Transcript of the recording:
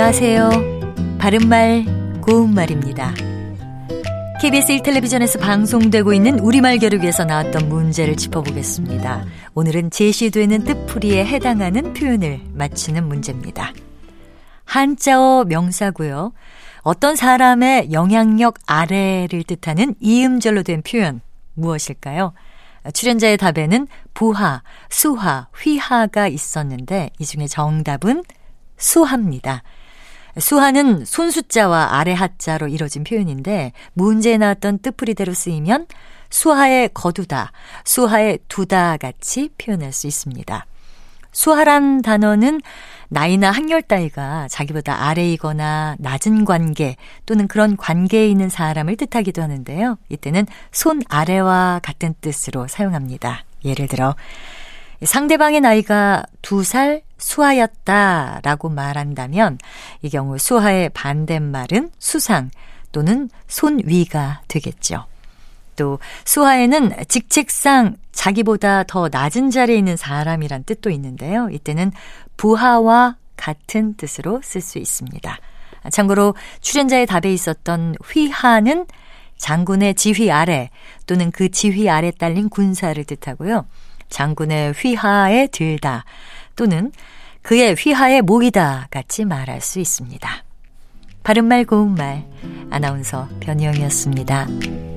안녕하세요. 바른말, 고운말입니다. KBS 1텔레비전에서 방송되고 있는 우리말 겨루기에서 나왔던 문제를 짚어보겠습니다. 오늘은 제시되는 뜻풀이에 해당하는 표현을 맞추는 문제입니다. 한자어 명사고요. 어떤 사람의 영향력 아래를 뜻하는 이음절로 된 표현 무엇일까요? 출연자의 답에는 부하, 수하, 휘하가 있었는데 이 중에 정답은 수하입니다. 수하는 손숫자와 아래 하자로 이뤄진 표현인데 문제에 나왔던 뜻풀이대로 쓰이면 수하에 거두다, 수하에 두다 같이 표현할 수 있습니다. 수하란 단어는 나이나 학렬 따위가 자기보다 아래이거나 낮은 관계 또는 그런 관계에 있는 사람을 뜻하기도 하는데요. 이때는 손 아래와 같은 뜻으로 사용합니다. 예를 들어 상대방의 나이가 두살 수하였다 라고 말한다면 이 경우 수하의 반대말은 수상 또는 손위가 되겠죠. 또 수하에는 직책상 자기보다 더 낮은 자리에 있는 사람이란 뜻도 있는데요. 이때는 부하와 같은 뜻으로 쓸 수 있습니다. 참고로 출연자의 답에 있었던 휘하는 장군의 지휘 아래 또는 그 지휘 아래 딸린 군사를 뜻하고요. 장군의 휘하에 들다 또는 그의 휘하에 모이다 같이 말할 수 있습니다. 바른말 고운말 아나운서 변희영이었습니다.